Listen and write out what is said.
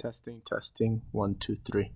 Testing, testing, one, two, three.